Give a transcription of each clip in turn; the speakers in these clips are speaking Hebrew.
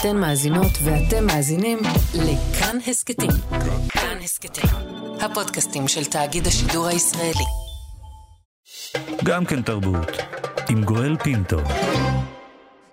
אתן מאזינות ואתם מאזינים לכאן הסכתים. כאן הסכתים, הפודקאסטים של תאגיד השידור הישראלי. גם כן תרבות, עם גואל פינטו.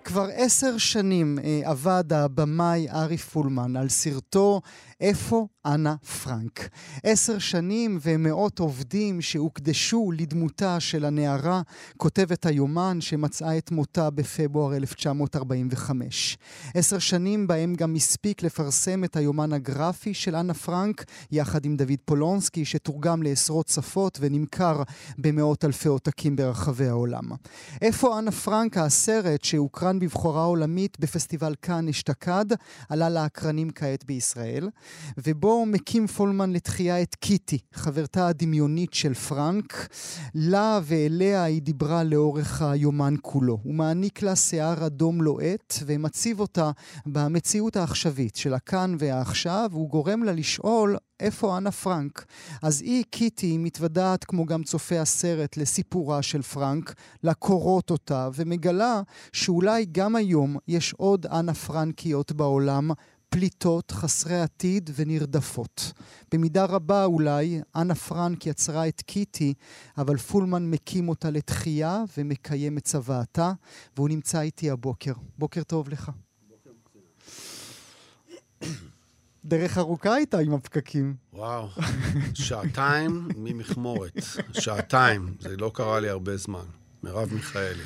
כבר עשר שנים אה, עבד הבמאי ארי פולמן על סרטו איפה אנה פרנק? עשר שנים ומאות עובדים שהוקדשו לדמותה של הנערה, כותבת היומן שמצאה את מותה בפברואר 1945. עשר שנים בהם גם הספיק לפרסם את היומן הגרפי של אנה פרנק, יחד עם דוד פולונסקי, שתורגם לעשרות שפות ונמכר במאות אלפי עותקים ברחבי העולם. איפה אנה פרנק, הסרט שהוקרן בבכורה עולמית בפסטיבל קאן אשתקד, עלה לאקרנים כעת בישראל. ובו מקים פולמן לתחייה את קיטי, חברתה הדמיונית של פרנק. לה ואליה היא דיברה לאורך היומן כולו. הוא מעניק לה שיער אדום לוהט ומציב אותה במציאות העכשווית של הכאן והעכשיו, והוא גורם לה לשאול איפה אנה פרנק? אז היא, קיטי, מתוודעת, כמו גם צופה הסרט, לסיפורה של פרנק, לקורות אותה, ומגלה שאולי גם היום יש עוד אנה פרנקיות בעולם, פליטות, חסרי עתיד ונרדפות. במידה רבה אולי, אנה פרנק יצרה את קיטי, אבל פולמן מקים אותה לתחייה ומקיים את צוואתה, והוא נמצא איתי הבוקר. בוקר טוב לך. דרך ארוכה הייתה עם הפקקים. וואו, שעתיים ממכמורת. שעתיים, זה לא קרה לי הרבה זמן. מרב מיכאלי.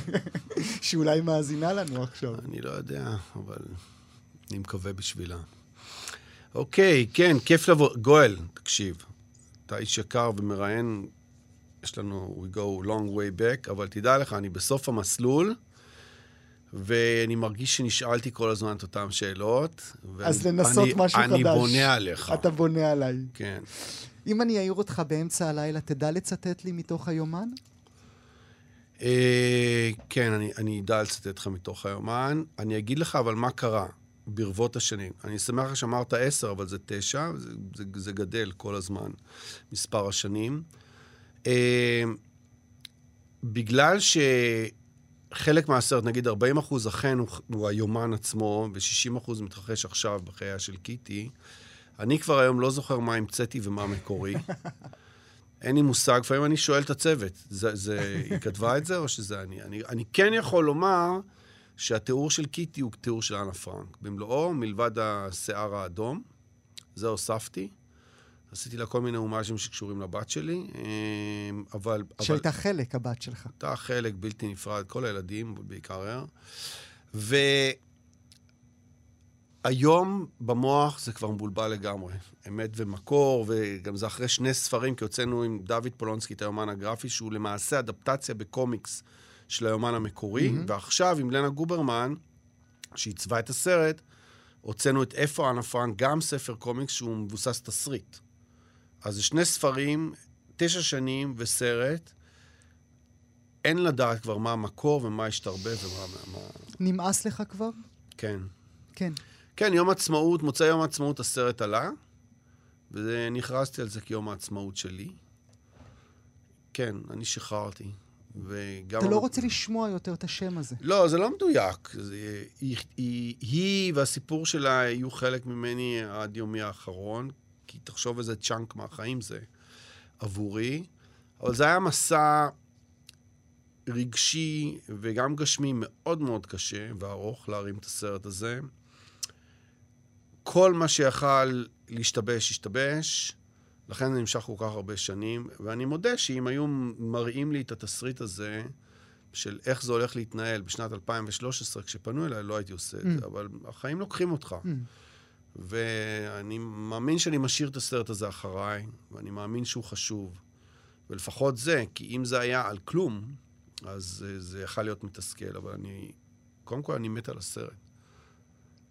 שאולי מאזינה לנו עכשיו. אני לא יודע, אבל אני מקווה בשבילה. אוקיי, כן, כיף לבוא. גואל, תקשיב, אתה איש יקר ומראיין, יש לנו, we go long way back, אבל תדע לך, אני בסוף המסלול, ואני מרגיש שנשאלתי כל הזמן את אותן שאלות. אז לנסות אני, משהו אני חדש. אני בונה עליך. אתה בונה עליי. כן. אם אני אעיר אותך באמצע הלילה, תדע לצטט לי מתוך היומן? אה, כן, אני, אני אדע לצטט לך מתוך היומן. אני אגיד לך אבל מה קרה. ברבות השנים. אני שמח שאמרת עשר, אבל זה תשע, זה, זה, זה גדל כל הזמן, מספר השנים. אה, בגלל שחלק מהסרט, נגיד 40 אחוז אכן הוא, הוא היומן עצמו, ו-60 אחוז מתרחש עכשיו בחייה של קיטי, אני כבר היום לא זוכר מה המצאתי ומה מקורי. אין לי מושג, לפעמים אני שואל את הצוות, זה, זה, היא כתבה את זה או שזה אני? אני? אני כן יכול לומר... שהתיאור של קיטי הוא תיאור של אנה פרנק. במלואו, מלבד השיער האדום, זה הוספתי. עשיתי לה כל מיני הומאז'ים שקשורים לבת שלי, אבל... שהייתה אבל... חלק, הבת שלך. הייתה חלק בלתי נפרד, כל הילדים, בעיקר. והיום במוח זה כבר מבולבל לגמרי. אמת ומקור, וגם זה אחרי שני ספרים, כי הוצאנו עם דוד פולונסקי את היומן הגרפי, שהוא למעשה אדפטציה בקומיקס. של היומן המקורי, mm-hmm. ועכשיו עם לנה גוברמן, שעיצבה את הסרט, הוצאנו את איפה אנה פרנק, גם ספר קומיקס שהוא מבוסס תסריט. אז זה שני ספרים, תשע שנים וסרט. אין לדעת כבר מה המקור ומה השתרבב ומה... מה... נמאס לך כבר? כן. כן. כן, יום עצמאות, מוצאי יום העצמאות הסרט עלה, ונכרזתי על זה כיום העצמאות שלי. כן, אני שחררתי. וגם... אתה לא רוצה לשמוע יותר את השם הזה. לא, זה לא מדויק. זה, היא, היא, היא והסיפור שלה יהיו חלק ממני עד יומי האחרון, כי תחשוב איזה צ'אנק מהחיים זה עבורי. אבל זה היה מסע רגשי וגם גשמי מאוד מאוד קשה וארוך להרים את הסרט הזה. כל מה שיכל להשתבש, השתבש. לכן זה נמשך כל כך הרבה שנים, ואני מודה שאם היו מראים לי את התסריט הזה, של איך זה הולך להתנהל בשנת 2013, כשפנו אליי, לא הייתי עושה את mm. זה, אבל החיים לוקחים אותך. Mm. ואני מאמין שאני משאיר את הסרט הזה אחריי, ואני מאמין שהוא חשוב. ולפחות זה, כי אם זה היה על כלום, אז זה יכול להיות מתסכל, אבל אני... קודם כל, אני מת על הסרט.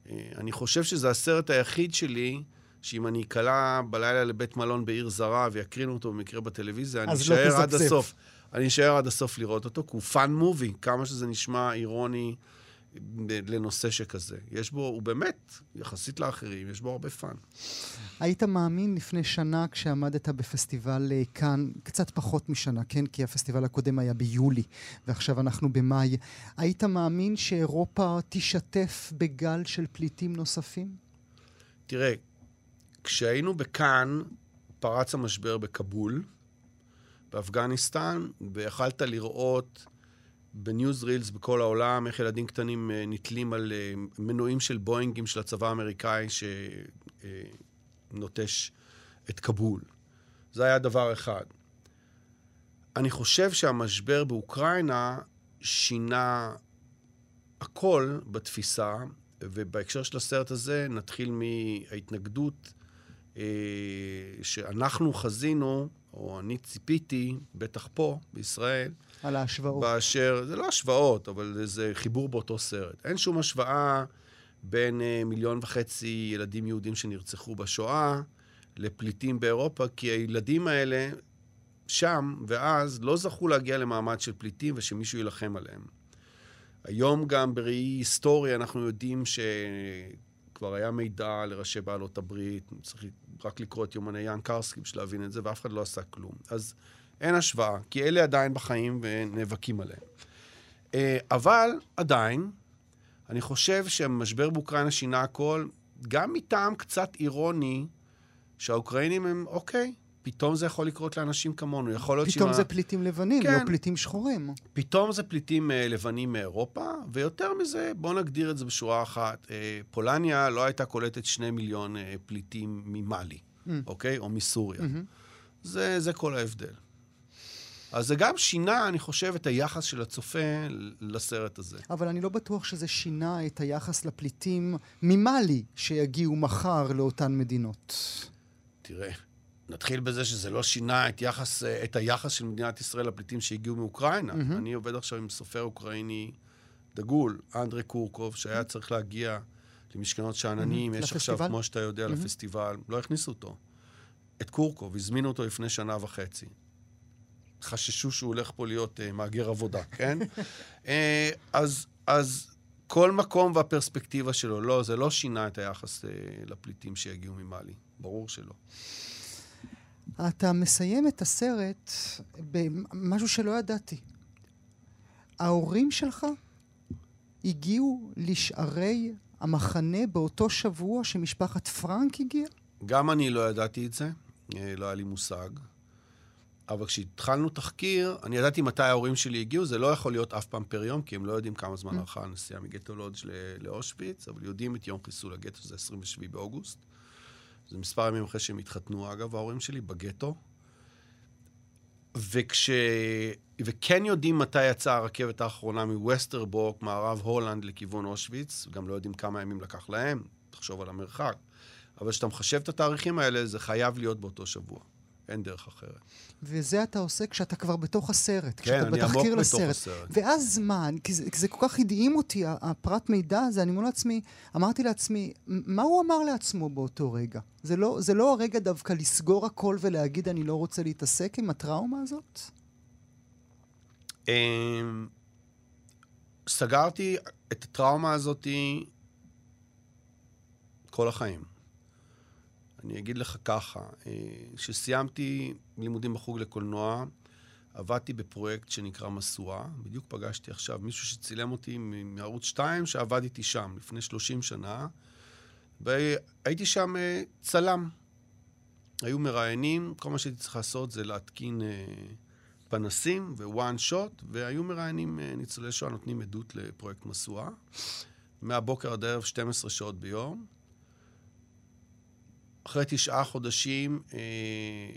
אה, אני חושב שזה הסרט היחיד שלי שאם אני אקלע בלילה לבית מלון בעיר זרה ויקרינו אותו במקרה בטלוויזיה, אני לא אשאר לא עד הסוף. אני אשאר עד הסוף לראות אותו, כי הוא fun movie, כמה שזה נשמע אירוני לנושא שכזה. יש בו, הוא באמת, יחסית לאחרים, יש בו הרבה fun. היית מאמין לפני שנה כשעמדת בפסטיבל אה, קאן, קצת פחות משנה, כן? כי הפסטיבל הקודם היה ביולי, ועכשיו אנחנו במאי. היית מאמין שאירופה תשתף בגל של פליטים נוספים? תראה, כשהיינו בכאן, פרץ המשבר בכבול, באפגניסטן, ויכלת לראות בניוז רילס בכל העולם, איך ילדים קטנים אה, נתלים על אה, מנועים של בואינגים של הצבא האמריקאי שנוטש את כבול. זה היה דבר אחד. אני חושב שהמשבר באוקראינה שינה הכל בתפיסה, ובהקשר של הסרט הזה נתחיל מההתנגדות אה, שאנחנו חזינו, או אני ציפיתי, בטח פה, בישראל, על ההשוואות. באשר, זה לא השוואות, אבל זה חיבור באותו סרט. אין שום השוואה בין אה, מיליון וחצי ילדים יהודים שנרצחו בשואה לפליטים באירופה, כי הילדים האלה שם ואז לא זכו להגיע למעמד של פליטים ושמישהו יילחם עליהם. היום גם בראי היסטורי אנחנו יודעים שכבר היה מידע לראשי בעלות הברית, צריך רק לקרוא את יומני יאן קרסקי בשביל להבין את זה, ואף אחד לא עשה כלום. אז אין השוואה, כי אלה עדיין בחיים ונאבקים עליהם. אה, אבל עדיין, אני חושב שהמשבר באוקראינה שינה הכל, גם מטעם קצת אירוני, שהאוקראינים הם, אוקיי, פתאום זה יכול לקרות לאנשים כמונו. יכול להיות פתאום שאם זה פליטים לבנים, כן. לא פליטים שחורים. פתאום זה פליטים uh, לבנים מאירופה, ויותר מזה, בואו נגדיר את זה בשורה אחת. Uh, פולניה לא הייתה קולטת שני מיליון uh, פליטים ממאלי, Mm. אוקיי? או מסוריה. מהמם. זה, זה כל ההבדל. אז זה גם שינה, אני חושב, את היחס של הצופה לסרט הזה. אבל אני לא בטוח שזה שינה את היחס לפליטים ממאלי שיגיעו מחר לאותן מדינות. תראה, נתחיל בזה שזה לא שינה את, יחס, את היחס של מדינת ישראל לפליטים שהגיעו מאוקראינה. מהמם. אני עובד עכשיו עם סופר אוקראיני דגול, אנדרי קורקוב, שהיה צריך להגיע למשכנות שאננים, מהמם. יש עכשיו, לפסטיבל? כמו שאתה יודע, מהמם. לפסטיבל, לא הכניסו אותו. את קורקוב, הזמינו אותו לפני שנה וחצי. חששו שהוא הולך פה להיות uh, מהגר עבודה, כן? uh, אז, אז כל מקום והפרספקטיבה שלו, לא, זה לא שינה את היחס uh, לפליטים שיגיעו ממאלי. ברור שלא. אתה מסיים את הסרט במשהו שלא ידעתי. ההורים שלך הגיעו לשערי המחנה באותו שבוע שמשפחת פרנק הגיעה? גם אני לא ידעתי את זה, אה, לא היה לי מושג. אבל כשהתחלנו תחקיר, אני ידעתי מתי ההורים שלי הגיעו, זה לא יכול להיות אף פעם פר יום, כי הם לא יודעים כמה זמן ארכה הנסיעה מגטו לודג' לאושוויץ, אבל יודעים את יום חיסול הגטו, שזה 27 באוגוסט. זה מספר ימים אחרי שהם התחתנו, אגב, ההורים שלי, בגטו. וכש... וכן יודעים מתי יצאה הרכבת האחרונה מווסטרבורק, מערב הולנד, לכיוון אושוויץ, גם לא יודעים כמה ימים לקח להם, תחשוב על המרחק. אבל כשאתה מחשב את התאריכים האלה, זה חייב להיות באותו שבוע. אין דרך אחרת. וזה אתה עושה כשאתה כבר בתוך הסרט, כן, כשאתה אני עמוק בתוך. הסרט. ואז מה, כי זה, כי זה כל כך הדהים אותי, הפרט מידע הזה, אני אומר לעצמי, אמרתי לעצמי, "מ- מה הוא אמר לעצמו באותו רגע? זה לא, זה לא הרגע דווקא לסגור הכל ולהגיד, אני לא רוצה להתעסק עם הטראומה הזאת? אמ, סגרתי את הטראומה הזאת כל החיים. אני אגיד לך ככה, אה, כשסיימתי לימודים בחוג לקולנוע, עבדתי בפרויקט שנקרא משואה. בדיוק פגשתי עכשיו מישהו שצילם אותי מערוץ 2, שעבד איתי שם לפני 30 שנה, והייתי שם אה, צלם. היו מראיינים, כל מה שהייתי צריך לעשות זה להתקין אה, פנסים ווואן שוט, והיו מראיינים ניצולי שואה, נותנים עדות לפרויקט משואה. מהבוקר עד הערב 12 שעות ביום. אחרי תשעה חודשים אה,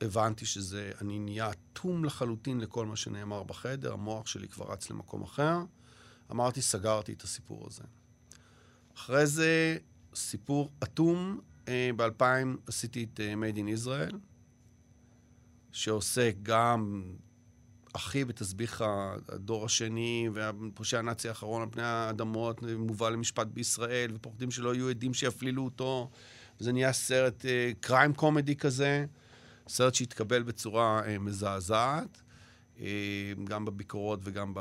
הבנתי שזה, אני נהיה אטום לחלוטין לכל מה שנאמר בחדר, המוח שלי כבר רץ למקום אחר. אמרתי, סגרתי את הסיפור הזה. אחרי זה, סיפור אטום, אה, ב-2000 עשיתי את אה, Made in Israel, שעוסק גם אחי בתסביך הדור השני, והפושע הנאצי האחרון על פני האדמות, מובא למשפט בישראל, ופוחדים שלא יהיו עדים שיפלילו אותו. זה נהיה סרט קריים קומדי כזה, סרט שהתקבל בצורה אה, מזעזעת. אה, גם בביקורות וגם ב...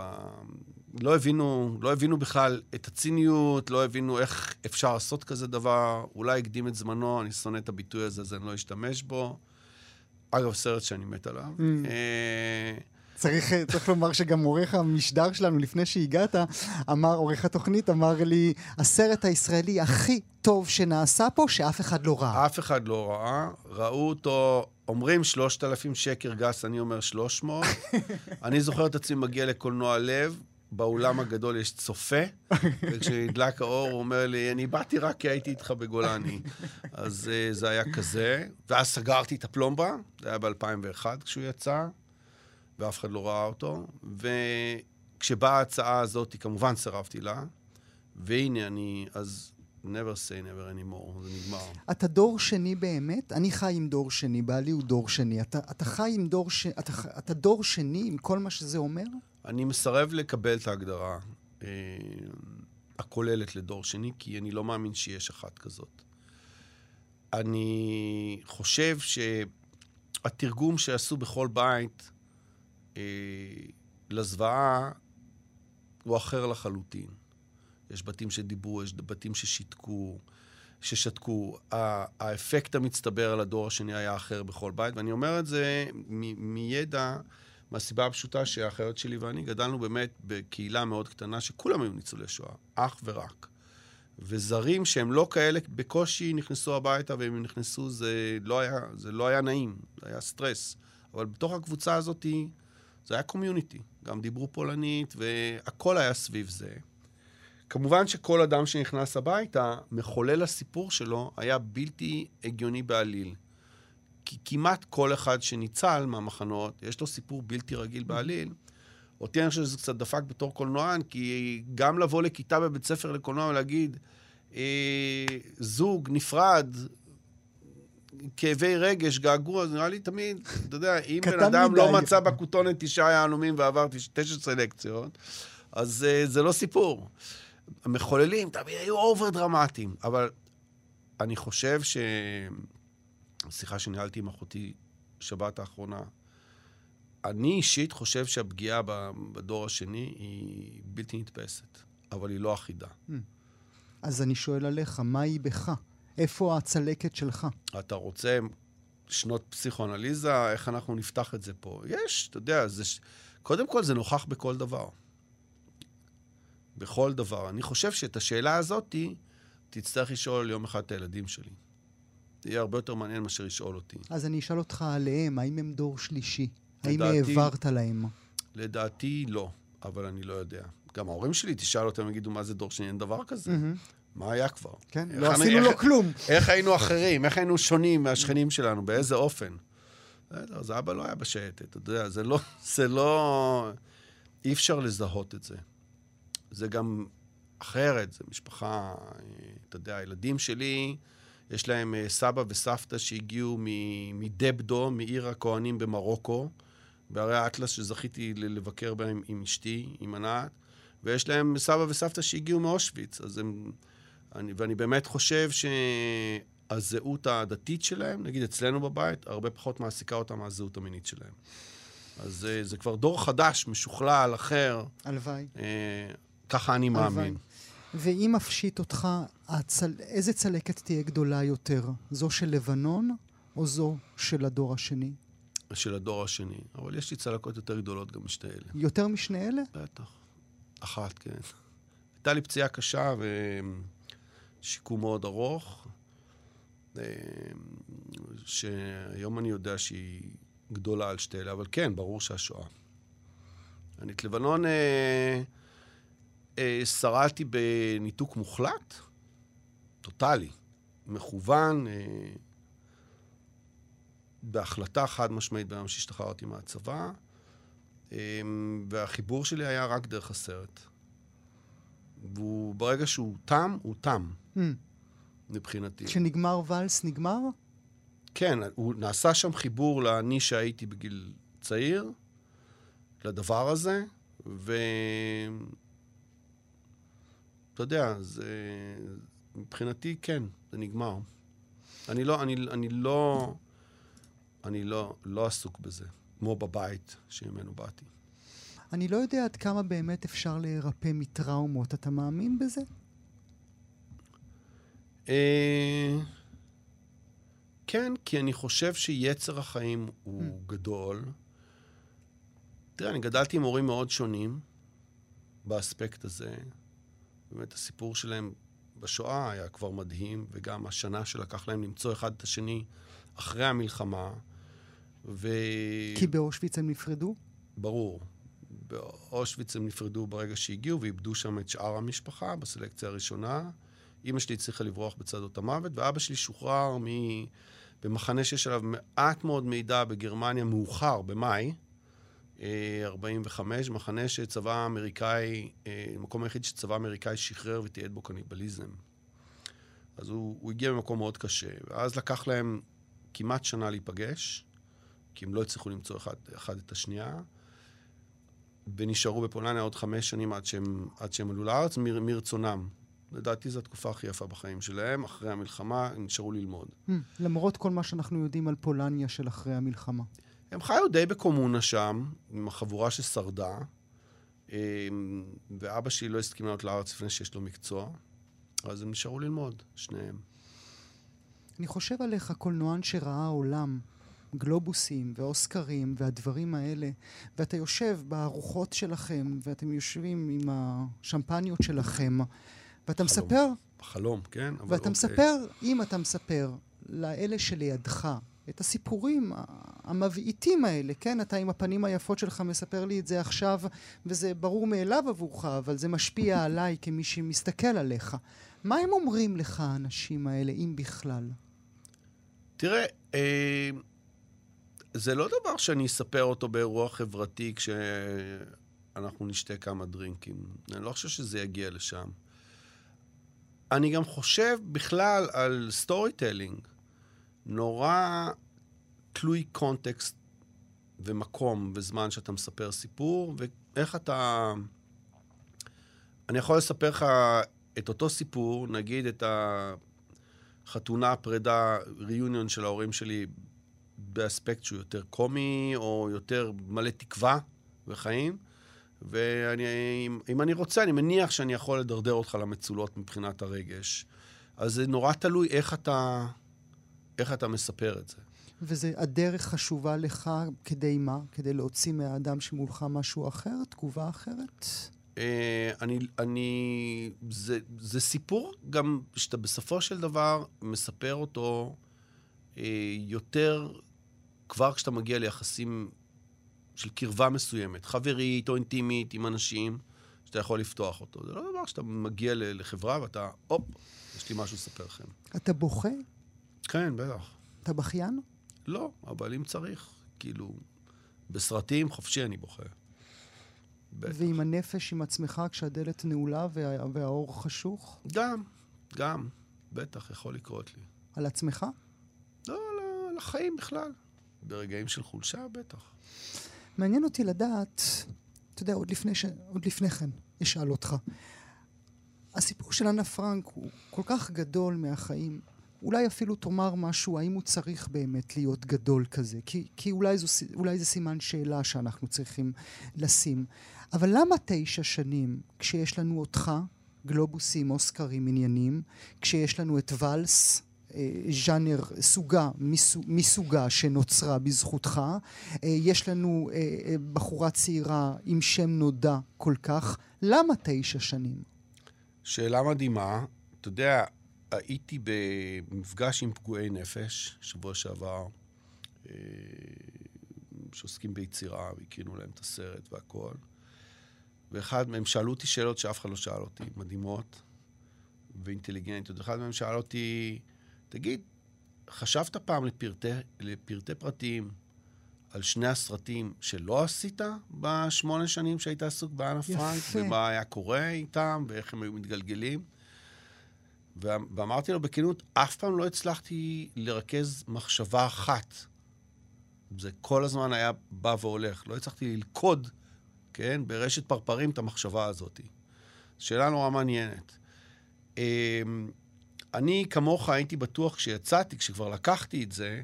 לא הבינו, לא הבינו בכלל את הציניות, לא הבינו איך אפשר לעשות כזה דבר. אולי הקדים את זמנו, אני שונא את הביטוי הזה, אז אני לא אשתמש בו. אגב, סרט שאני מת עליו. Mm. אה, צריך, צריך לומר שגם עורך המשדר שלנו, לפני שהגעת, אמר, עורך התוכנית אמר לי, הסרט הישראלי הכי טוב שנעשה פה, שאף אחד לא ראה. אף אחד לא ראה, ראו אותו, אומרים 3,000 שקר גס, אני אומר 300. אני זוכר את עצמי מגיע לקולנוע לב, באולם הגדול יש צופה, וכשנדלק האור הוא אומר לי, אני באתי רק כי הייתי איתך בגולני. אז uh, זה היה כזה, ואז סגרתי את הפלומבה, זה היה ב-2001 כשהוא יצא, ואף אחד לא ראה אותו, וכשבאה ההצעה הזאת, כמובן סירבתי לה, והנה אני, אז never say never anymore, זה נגמר. אתה דור שני באמת? אני חי עם דור שני, בעלי הוא דור שני. אתה, אתה חי עם דור שני, אתה, אתה דור שני עם כל מה שזה אומר? אני מסרב לקבל את ההגדרה אה, הכוללת לדור שני, כי אני לא מאמין שיש אחת כזאת. אני חושב שהתרגום שעשו בכל בית לזוועה הוא אחר לחלוטין. יש בתים שדיברו, יש בתים ששיתקו, ששתקו. האפקט המצטבר על הדור השני היה אחר בכל בית, ואני אומר את זה מידע... מהסיבה הפשוטה שהאחיות שלי ואני גדלנו באמת בקהילה מאוד קטנה, שכולם היו ניצולי שואה, אך ורק. וזרים שהם לא כאלה, בקושי נכנסו הביתה, והם נכנסו, זה לא היה, זה לא היה נעים, זה היה סטרס. אבל בתוך הקבוצה הזאת, זה היה קומיוניטי. גם דיברו פולנית, והכל היה סביב זה. כמובן שכל אדם שנכנס הביתה, מחולל הסיפור שלו היה בלתי הגיוני בעליל. כי כמעט כל אחד שניצל מהמחנות, יש לו סיפור בלתי רגיל בעליל. אותי אני חושב שזה קצת דפק בתור קולנוען, כי גם לבוא לכיתה בבית ספר לקולנוע ולהגיד, אה, זוג נפרד, כאבי רגש, געגוע, זה נראה לי תמיד, אתה יודע, אם בן אדם מדי. לא מצא בכותונת תשעה יהלומים ועבר תשע סלקציות, אז אה, זה לא סיפור. המחוללים תמיד היו אובר דרמטיים, אבל אני חושב ש... שיחה שניהלתי עם אחותי שבת האחרונה, אני אישית חושב שהפגיעה בדור השני היא בלתי נתפסת, אבל היא לא אחידה. Hmm. אז אני שואל עליך, מה היא בך? איפה הצלקת שלך? אתה רוצה שנות פסיכואנליזה, איך אנחנו נפתח את זה פה? יש, אתה יודע, זה... קודם כל זה נוכח בכל דבר. בכל דבר. אני חושב שאת השאלה הזאת תצטרך לשאול יום אחד את הילדים שלי. זה יהיה הרבה יותר מעניין מאשר לשאול אותי. אז אני אשאל אותך עליהם, האם הם דור שלישי? לדעתי, האם העברת להם? לדעתי לא, אבל אני לא יודע. גם ההורים שלי, תשאל אותם, יגידו, מה זה דור שני? אין דבר כזה. Mm-hmm. מה היה כבר? כן, לא עשינו לו כלום. איך היינו אחרים? איך היינו שונים מהשכנים שלנו? באיזה אופן? בסדר, אז אבא לא היה בשייטת, אתה יודע, זה לא, זה לא... אי אפשר לזהות את זה. זה גם אחרת, זה משפחה, אתה יודע, הילדים שלי... יש להם אה, סבא וסבתא שהגיעו מדבדו, מעיר הכוהנים במרוקו, בערי האטלס שזכיתי לבקר בהם עם אשתי, עם ענת, ויש להם סבא וסבתא שהגיעו מאושוויץ. אז הם... אני, ואני באמת חושב שהזהות הדתית שלהם, נגיד אצלנו בבית, הרבה פחות מעסיקה אותם מהזהות המינית שלהם. אז אה, זה כבר דור חדש, משוכלל, אחר. הלוואי. אה, ככה אני מאמין. הלוואי. ואם מפשיט אותך, הצל... איזה צלקת תהיה גדולה יותר? זו של לבנון או זו של הדור השני? של הדור השני. אבל יש לי צלקות יותר גדולות גם משתי אלה. יותר משני אלה? בטח. אחת, כן. הייתה לי פציעה קשה ושיקום מאוד ארוך, אה, שהיום אני יודע שהיא גדולה על שתי אלה, אבל כן, ברור שהשואה. אני את לבנון... אה, אה, שרדתי בניתוק מוחלט, טוטאלי, מכוון, אה, בהחלטה חד משמעית ביום שהשתחררתי מהצבא, אה, והחיבור שלי היה רק דרך הסרט. וברגע שהוא תם, הוא תם, mm. מבחינתי. כשנגמר ואלס, נגמר? כן, הוא נעשה שם חיבור לאני שהייתי בגיל צעיר, לדבר הזה, ו... אתה יודע, זה... מבחינתי, כן, זה נגמר. אני לא, אני, אני לא, אני לא, לא עסוק בזה. כמו בבית שממנו באתי. אני לא יודע עד כמה באמת אפשר להירפא מטראומות. אתה מאמין בזה? אה, כן, כי אני חושב שיצר החיים הוא Mm. גדול. תראה, אני גדלתי עם הורים מאוד שונים באספקט הזה. באמת, הסיפור שלהם בשואה היה כבר מדהים, וגם השנה שלקח להם למצוא אחד את השני אחרי המלחמה. ו... כי באושוויץ הם נפרדו? ברור. באושוויץ הם נפרדו ברגע שהגיעו ואיבדו שם את שאר המשפחה בסלקציה הראשונה. אימא שלי הצליחה לברוח בצדות המוות, ואבא שלי שוחרר מ... במחנה שיש עליו מעט מאוד מידע בגרמניה מאוחר, במאי, אה, 45, מחנה שצבא האמריקאי, אה, המקום היחיד שצבא האמריקאי שחרר ותיעד בו קניבליזם. אז הוא, הוא הגיע ממקום מאוד קשה, ואז לקח להם כמעט שנה להיפגש, כי הם לא הצליחו למצוא אחד, אחד את השנייה. ונשארו בפולניה עוד חמש שנים עד שהם, עד שהם עלו לארץ, מר, מרצונם. לדעתי זו התקופה הכי יפה בחיים שלהם. אחרי המלחמה הם נשארו ללמוד. Hmm, למרות כל מה שאנחנו יודעים על פולניה של אחרי המלחמה. הם חיו די בקומונה שם, עם החבורה ששרדה, אמ, ואבא שלי לא הסכים לעלות לארץ לפני שיש לו מקצוע, אז הם נשארו ללמוד, שניהם. אני חושב עליך קולנוען שראה עולם, גלובוסים ואוסקרים והדברים האלה, ואתה יושב בארוחות שלכם, ואתם יושבים עם השמפניות שלכם, ואתה חלום. מספר, בחלום, כן? אבל ואתה אוקיי. מספר, אם אתה מספר לאלה שלידך את הסיפורים המבעיטים האלה, כן? אתה עם הפנים היפות שלך מספר לי את זה עכשיו, וזה ברור מאליו עבורך, אבל זה משפיע עליי כמי שמסתכל עליך. מה הם אומרים לך, האנשים האלה, אם בכלל? תראה, אה, זה לא דבר שאני אספר אותו באירוע חברתי כשאנחנו נשתה כמה דרינקים. אני לא חושב שזה יגיע לשם. אני גם חושב בכלל על storytelling. נורא תלוי קונטקסט ומקום וזמן שאתה מספר סיפור, ואיך אתה... אני יכול לספר לך את אותו סיפור, נגיד את החתונה, פרידה, reunion של ההורים שלי באספקט שהוא יותר קומי, או יותר מלא תקווה וחיים. ואני, אם, אם אני רוצה, אני מניח שאני יכול לדרדר אותך למצולות מבחינת הרגש. אז זה נורא תלוי איך אתה, איך אתה מספר את זה. וזה הדרך חשובה לך כדי מה? כדי להוציא מהאדם שמולך משהו אחר? תגובה אחרת? אה, אני, אני, זה, זה סיפור גם שאתה בסופו של דבר מספר אותו יותר כבר כשאתה מגיע ליחסים של קרבה מסוימת, חברית או אינטימית עם אנשים, שאתה יכול לפתוח אותו. זה לא דבר שאתה מגיע לחברה ואתה, הופ, יש לי משהו לספר לכם. אתה בוכה? כן, בטח. אתה בכיין? לא, אבל אם צריך, כאילו, בסרטים חופשי אני בוכה. בטח. ועם הנפש, עם עצמך, כשהדלת נעולה וה... והאור חשוך? גם, גם, בטח, יכול לקרות לי. על עצמך? על החיים בכלל. ברגעים של חולשה, בטח. מעניין אותי לדעת, אתה יודע, עוד לפני, ש... עוד לפני כן אשאל אותך. הסיפור של אנה פרנק הוא כל כך גדול מהחיים. אולי אפילו תאמר משהו, האם הוא צריך באמת להיות גדול כזה? כי, כי אולי, זו, אולי זה סימן שאלה שאנחנו צריכים לשים. אבל למה תשע שנים כשיש לנו אותך, גלובוסים, אוסקרים, עניינים, כשיש לנו את ואלס, ז'אנר, סוגה מסו- מסוגה שנוצרה בזכותך. אה, יש לנו אה, אה, בחורה צעירה עם שם נודע כל כך. למה תשע שנים? שאלה מדהימה. אתה יודע, הייתי במפגש עם פגועי נפש, שבוע שעבר, שעוסקים ביצירה, והקרינו להם את הסרט והכל. ואחד מהם, שאלו אותי שאלות שאף אחד לא שאל אותי, מדהימות ואינטליגנטיות. אחד מהם שאל אותי, תגיד, חשבת פעם לפרטי, לפרטי פרטים על שני הסרטים שלא עשית בשמונה שנים שהיית עסוק באנה. פרנק, ומה היה קורה איתם, ואיך הם היו מתגלגלים? ואמרתי לו בכנות, אף פעם לא הצלחתי לרכז מחשבה אחת. זה כל הזמן היה בא והולך. לא הצלחתי ללכוד, כן, ברשת פרפרים את המחשבה הזאת. שאלה נורא מעניינת. אני כמוך הייתי בטוח כשיצאתי, כשכבר לקחתי את זה,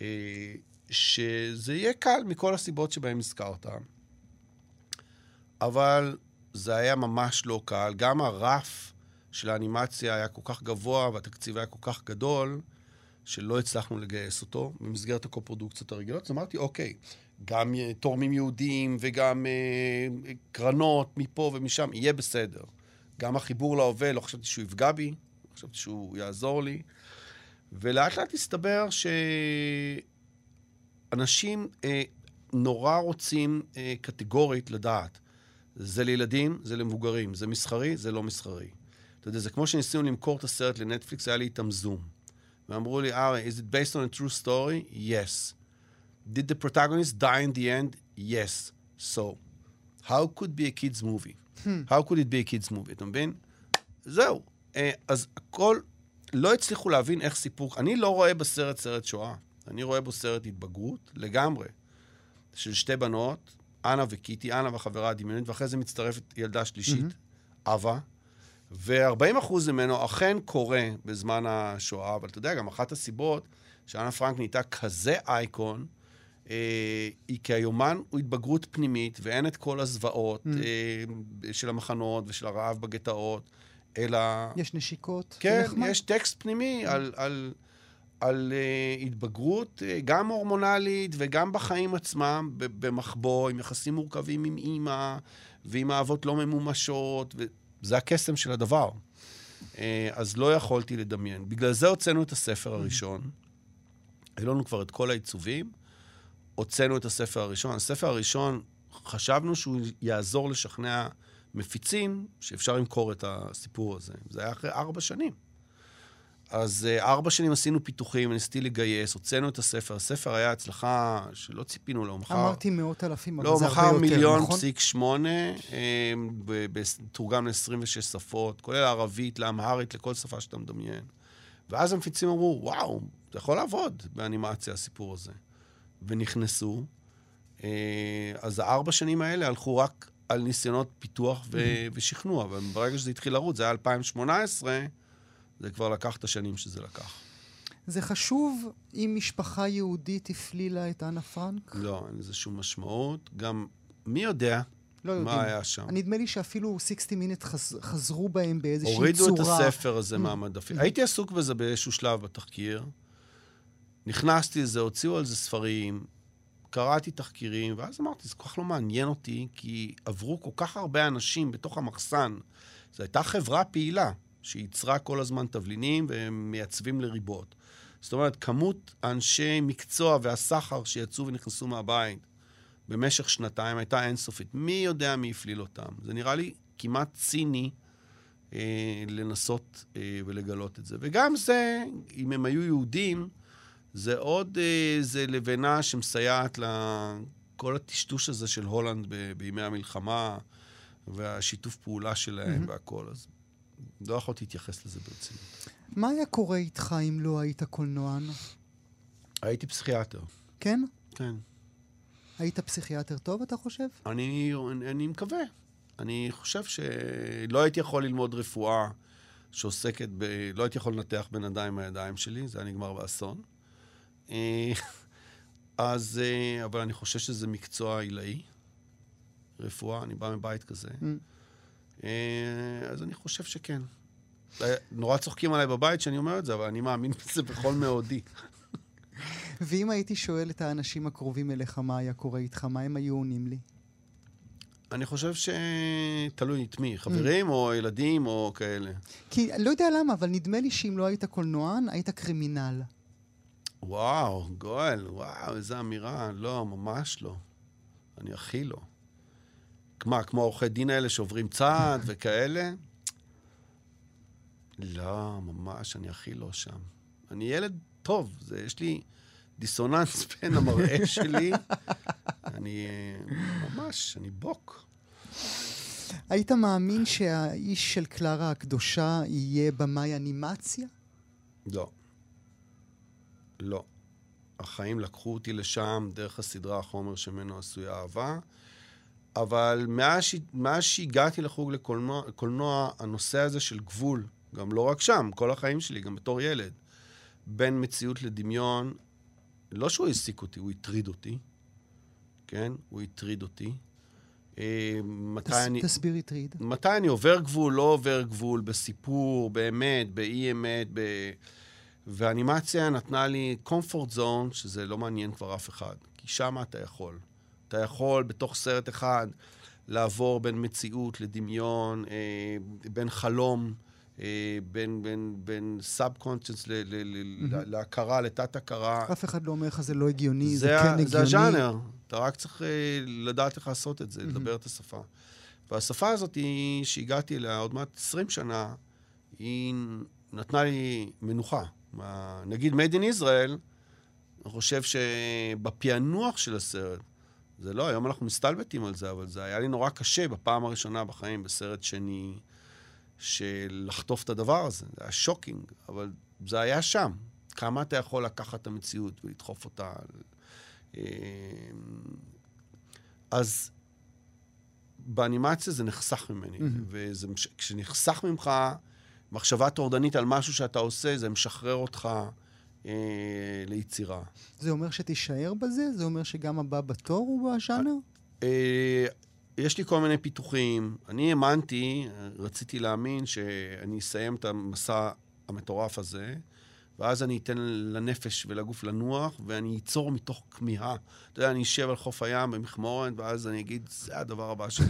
אה, שזה יהיה קל מכל הסיבות שבהן הזכרת. אבל זה היה ממש לא קל. גם הרף של האנימציה היה כל כך גבוה והתקציב היה כל כך גדול, שלא הצלחנו לגייס אותו במסגרת הקופרודוקציות הרגילות. אז אמרתי, אוקיי, גם תורמים יהודיים וגם אה, קרנות מפה ומשם, יהיה בסדר. גם החיבור להווה, לא חשבתי שהוא יפגע בי, חשבתי שהוא יעזור לי. ולאט לאט הסתבר שאנשים אה, נורא רוצים אה, קטגורית לדעת. זה לילדים, זה למבוגרים, זה מסחרי, זה לא מסחרי. אתה יודע, זה כמו שניסינו למכור את הסרט לנטפליקס, היה לי איתם זום. ואמרו לי, ארי, is it based on a true story? Yes. Did the protagonist die in the end? Yes. So, how could be a kid's movie? How could it be a kid's movie? אתה מבין? זהו. אה, אז הכל, לא הצליחו להבין איך סיפור... אני לא רואה בסרט סרט שואה. אני רואה בו סרט התבגרות לגמרי. של שתי בנות, אנה וקיטי, אנה והחברה הדמיונית, ואחרי זה מצטרפת ילדה שלישית, אווה. ו-40% ממנו אכן קורה בזמן השואה, אבל אתה יודע, גם אחת הסיבות שאנה פרנק נהייתה כזה אייקון, אה, היא כי היומן הוא התבגרות פנימית, ואין את כל הזוועות Mm. אה, של המחנות ושל הרעב בגטאות, אלא... יש נשיקות. כן, נחמד. יש טקסט פנימי על, על, על uh, התבגרות, uh, גם הורמונלית וגם בחיים עצמם, במחבוא, עם יחסים מורכבים עם אימא, ועם אהבות לא ממומשות, וזה הקסם של הדבר. Uh, אז לא יכולתי לדמיין. בגלל זה הוצאנו את הספר הראשון. היו לנו כבר את כל העיצובים, הוצאנו את הספר הראשון. הספר הראשון, חשבנו שהוא יעזור לשכנע מפיצים שאפשר למכור את הסיפור הזה. זה היה אחרי ארבע שנים. אז אה, ארבע שנים עשינו פיתוחים, ניסיתי לגייס, הוצאנו את הספר. הספר היה הצלחה שלא ציפינו לו. מכר... אמרתי מאות אלפים, אבל לא, זה הרבה יותר, מיליון נכון? פסיק שמונה, אה, ב- ב- תורגם ל-26 שפות, כולל ערבית, לאמהרית, לכל שפה שאתה מדמיין. ואז המפיצים אמרו, וואו, זה יכול לעבוד באנימציה, הסיפור הזה. ונכנסו. אה, אז הארבע שנים האלה הלכו רק על ניסיונות פיתוח ו- ושכנוע, וברגע שזה התחיל לרוץ, זה היה 2018, זה כבר לקח את השנים שזה לקח. זה חשוב אם משפחה יהודית הפלילה את אנה פרנק? לא, אין לזה שום משמעות. גם, מי יודע לא יודעים. מה היה שם? נדמה לי שאפילו 60 מינט חז... חזרו בהם באיזושהי הורידו צורה. את הספר הזה מהמדפים. הייתי עסוק בזה באיזשהו שלב בתחקיר. נכנסתי לזה, הוציאו על זה ספרים, קראתי תחקירים, ואז אמרתי, זה כל כך לא מעניין אותי, כי עברו כל כך הרבה אנשים בתוך המחסן. זו הייתה חברה פעילה, שייצרה כל הזמן תבלינים והם מייצבים לריבות. זאת אומרת, כמות האנשי מקצוע והסחר שיצאו ונכנסו מהבית במשך שנתיים הייתה אינסופית. מי יודע מי הפליל אותם? זה נראה לי כמעט ציני אה, לנסות אה, ולגלות את זה. וגם זה, אם הם היו יהודים, זה עוד אה, איזה לבנה שמסייעת לכל הטשטוש הזה של הולנד ב- בימי המלחמה, והשיתוף פעולה שלהם מהמם. והכל. אז לא יכולתי להתייחס לזה ברצינות. מה היה קורה איתך אם לא היית קולנוען? הייתי פסיכיאטר, כן? כן. היית פסיכיאטר טוב, אתה חושב? אני, אני מקווה. אני חושב שלא הייתי יכול ללמוד רפואה שעוסקת ב... לא הייתי יכול לנתח בן אדם עם הידיים שלי, זה היה נגמר באסון. אה, אז, אה, אבל אני חושב שזה מקצוע עילאי, רפואה, אני בא מבית כזה. Mm. אה, אז אני חושב שכן. נורא צוחקים עליי בבית שאני אומר את זה, אבל אני מאמין בזה בכל מאודי. ואם הייתי שואל את האנשים הקרובים אליך מה היה קורה איתך, מה הם היו עונים לי? אני חושב שתלוי את מי, חברים או ילדים או כאלה. כי לא יודע למה, אבל נדמה לי שאם לא היית קולנוען, היית קרימינל. וואו, גואל, וואו, איזה אמירה. לא, ממש לא. אני הכי לא. מה, כמו עורכי דין האלה שעוברים צעד וכאלה? לא, ממש, אני הכי לא שם. אני ילד טוב, זה, יש לי דיסוננס בין המראה שלי. אני ממש, אני בוק. היית מאמין שהאיש של קלרה הקדושה יהיה במאי אנימציה? לא. לא. החיים לקחו אותי לשם דרך הסדרה החומר שממנו עשויה אהבה, אבל מאז, שהגעתי לחוג לקולנוע, קולנוע, הנושא הזה של גבול, גם לא רק שם, כל החיים שלי, גם בתור ילד, בין מציאות לדמיון, לא שהוא העסיק אותי, הוא הטריד אותי, כן? הוא הטריד אותי. אה, מתי תס, אני... תסביר הטריד. מתי אני עובר גבול, לא עובר גבול, בסיפור, באמת, באי-אמת, ב... ואנימציה נתנה לי comfort zone, שזה לא מעניין כבר אף אחד. כי שם אתה יכול. אתה יכול בתוך סרט אחד לעבור בין מציאות לדמיון, אה, בין חלום, אה, בין, בין, בין subconscious ל- ל- ל- ל- להכרה, לתת-הכרה. אף אחד לא אומר לך זה לא הגיוני, זה, זה, כן הגיוני. זה הז'אנר. אתה רק צריך אה, לדעת איך לעשות את זה, לדבר את השפה. והשפה הזאת, היא, שהגעתי אליה עוד מעט 20 שנה, היא נתנה לי מנוחה. נגיד Made in Israel, אני חושב שבפענוח של הסרט, זה לא, היום אנחנו מסתלבטים על זה, אבל זה היה לי נורא קשה בפעם הראשונה בחיים, בסרט שני, של לחטוף את הדבר הזה. זה היה שוקינג, אבל זה היה שם. כמה אתה יכול לקחת את המציאות ולדחוף אותה. אה, אז באנימציה זה נחסך ממני, וכשנחסך ממך מחשבה טורדנית על משהו שאתה עושה, זה משחרר אותך אה, ליצירה. זה אומר שתישאר בזה? זה אומר שגם הבא בתור הוא בז'אנר? אה, יש לי כל מיני פיתוחים. אני האמנתי, רציתי להאמין שאני אסיים את המסע המטורף הזה, ואז אני אתן לנפש ולגוף לנוח, ואני אצור מתוך כמיהה. אתה יודע, אני אשב על חוף הים במכמורת, ואז אני אגיד, זה הדבר הבא שלי.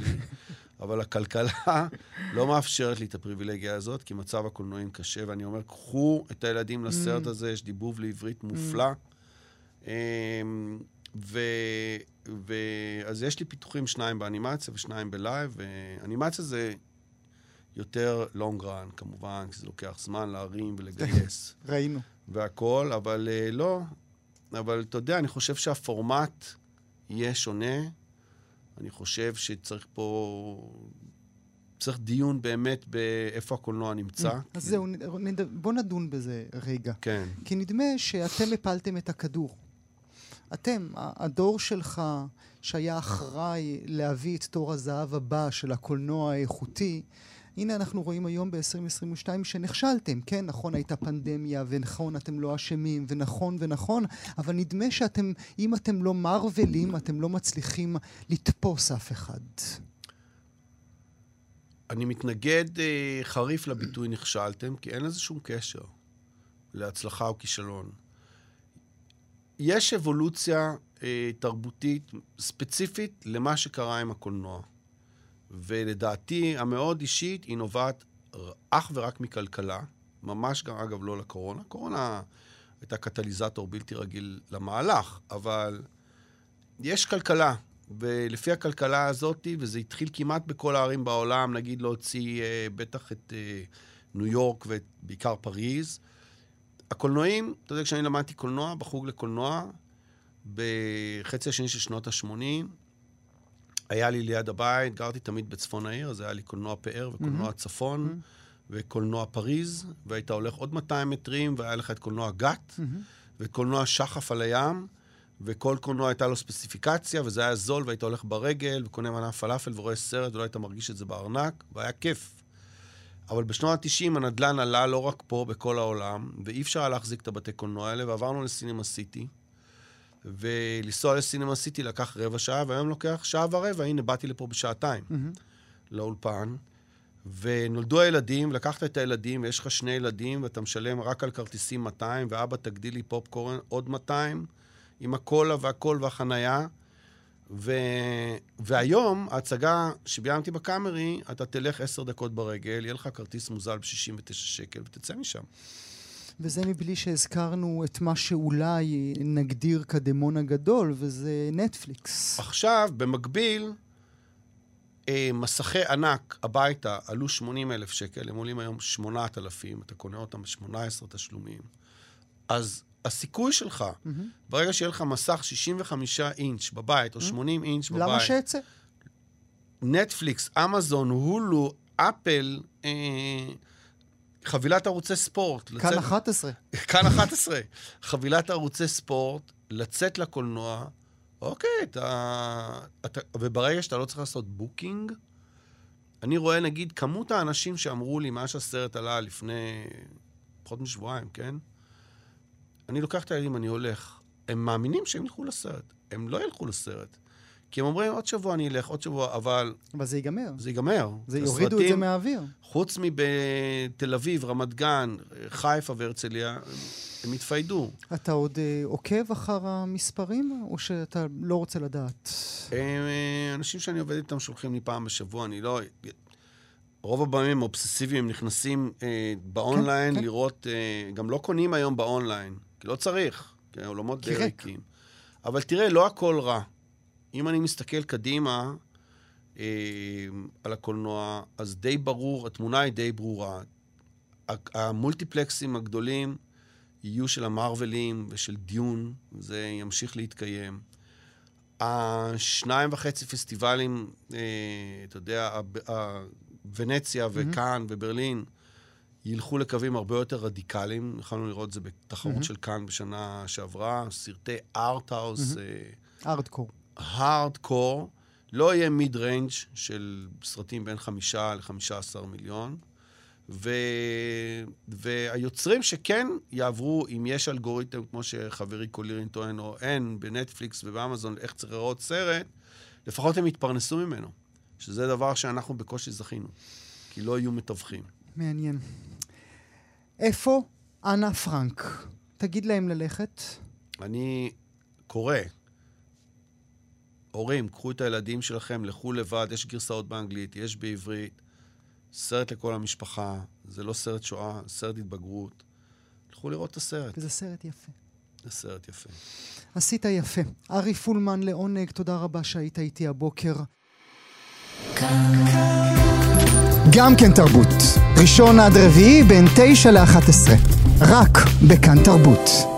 אבל הכלכלה לא מאפשרת לי את הפריבילגיה הזאת, כי מצב הקולנועים קשה, ואני אומר, קחו את הילדים לסרט הזה, יש דיבוב לעברית מופלא. אמ, ו... ו... אז יש לי פיתוחים שניים באנימציה ושניים בלייב, ואנימציה זה יותר long run, כמובן, כי זה לוקח זמן להרים ולגייס ראינו. והכול, אבל uh, לא. אבל אתה יודע, אני חושב שהפורמט יהיה שונה. אני חושב שצריך פה... צריך דיון באמת באיפה הקולנוע נמצא. אז כי- זהו, בוא נדון בזה רגע. כן. כי נדמה שאתם הפלתם את הכדור. אתם, הדור שלך, שהיה אחראי להביא את תור הזהב הבא של הקולנוע האיכותי, הנה אנחנו רואים היום ב-2022 שנכשלתם. כן, נכון, הייתה פנדמיה, ונכון, אתם לא אשמים, ונכון ונכון, אבל נדמה שאתם, אם אתם לא מרווילים, אתם לא מצליחים לתפוס אף אחד. אני מתנגד אה, חריף לביטוי נכשלתם, כי אין לזה שום קשר להצלחה או כישלון. יש אבולוציה אה, תרבותית ספציפית למה שקרה עם הקולנוע. ולדעתי, המאוד אישית, היא נובעת אך ורק מכלכלה. ממש גם, אגב, לא לקורונה. קורונה הייתה קטליזטור בלתי רגיל למהלך, אבל יש כלכלה, ולפי הכלכלה הזאת, וזה התחיל כמעט בכל הערים בעולם, נגיד להוציא אה, בטח את אה, ניו יורק ובעיקר פריז. הקולנועים, אתה יודע, כשאני למדתי קולנוע, בחוג לקולנוע, בחצי השני של שנות ה-80, היה לי ליד הבית, גרתי תמיד בצפון העיר, אז היה לי קולנוע פאר וקולנוע צפון וקולנוע פריז, והיית הולך עוד 200 מטרים, והיה לך את קולנוע גת, וקולנוע שחף על הים, וכל קולנוע הייתה לו ספציפיקציה, וזה היה זול, והיית הולך ברגל, וקונה מנה פלאפל ורואה סרט, ולא היית מרגיש את זה בארנק, והיה כיף. אבל בשנות ה-90 הנדלן עלה לא רק פה, בכל העולם, ואי אפשר היה להחזיק את הבתי קולנוע האלה, ועברנו לסינמה סיטי. ולנסוע לסינמה סיטי לקח רבע שעה, והיום לוקח שעה ורבע. הנה, באתי לפה בשעתיים, לאולפן. ונולדו הילדים, לקחת את הילדים, ויש לך שני ילדים, ואתה משלם רק על כרטיסים 200, ואבא, תגדיל לי פופקורן עוד 200, עם הקולה והכל והחנייה. ו... והיום, ההצגה שביימתי בקאמרי, אתה תלך עשר דקות ברגל, יהיה לך כרטיס מוזל ב-69 שקל, ותצא משם. וזה מבלי שהזכרנו את מה שאולי נגדיר כדמון הגדול, וזה נטפליקס. עכשיו, במקביל, אה, מסכי ענק הביתה עלו 80 אלף שקל, הם עולים היום 8,000, אתה קונה אותם ב-18 תשלומים. אז הסיכוי שלך, ברגע שיהיה לך מסך 65 אינץ' בבית, או 80 אינץ' בבית, למה שאצא? נטפליקס, אמזון, הולו, אפל, אה, חבילת ערוצי ספורט. כאן לצאת- 11. כאן 11. חבילת ערוצי ספורט, לצאת לקולנוע, אוקיי, אתה, אתה... וברגע שאתה לא צריך לעשות booking, אני רואה, נגיד, כמות האנשים שאמרו לי, מאז שהסרט עלה לפני פחות משבועיים, כן? אני לוקח את הילדים, אני הולך. הם מאמינים שהם ילכו לסרט. הם לא ילכו לסרט. כי הם אומרים, עוד שבוע אני אלך, עוד שבוע, אבל אבל זה ייגמר. זה ייגמר. זה יורידו את זה מהאוויר. חוץ מבתל אביב, רמת גן, חיפה והרצליה, הם התפיידו. אתה עוד אה, עוקב אחר המספרים, או שאתה לא רוצה לדעת? אה, אנשים שאני עובד איתם שולחים לי פעם בשבוע, אני לא... רוב הבמים הם אובססיביים, הם נכנסים אה, באונליין כן, כן. לראות, אה, גם לא קונים היום באונליין, כי לא צריך, כי האולמות כי די ריק. ריקים. אבל תראה, לא הכל רע. אם אני מסתכל קדימה אה, על הקולנוע, אז די ברור, התמונה היא די ברורה. המולטיפלקסים הגדולים יהיו של המרווילים ושל דיון, זה ימשיך להתקיים. השניים וחצי פסטיבלים, אה, אתה יודע, ונציה וקאן וברלין, ילכו לקווים הרבה יותר רדיקליים. יכולנו לראות את זה בתחרות של קאן בשנה שעברה, סרטי ארטהאוס, hardcore. ה hardcore, לא יהיה mid-range של סרטים בין חמישה לחמישה עשר מיליון. ו... והיוצרים שכן יעברו, אם יש אלגוריתם, כמו שחברי קולירין טוען, או אין, בנטפליקס ובאמזון, איך צריך לראות סרט, לפחות הם יתפרנסו ממנו. שזה דבר שאנחנו בקושי זכינו, כי לא יהיו מתווכים. מעניין. איפה אנה פרנק? תגיד להם ללכת. אני קורא, הורים, קחו את הילדים שלכם, לכו לבד, יש גרסאות באנגלית, יש בעברית, סרט לכל המשפחה, זה לא סרט שואה, סרט התבגרות. לכו לראות את הסרט, וזה סרט יפה. זה סרט יפה. עשית יפה. ארי פולמן, לעונג, תודה רבה שהיית איתי הבוקר. גם כן תרבות. ראשון עד רביעי בין תשע לאחת עשרה. רק בכאן תרבות.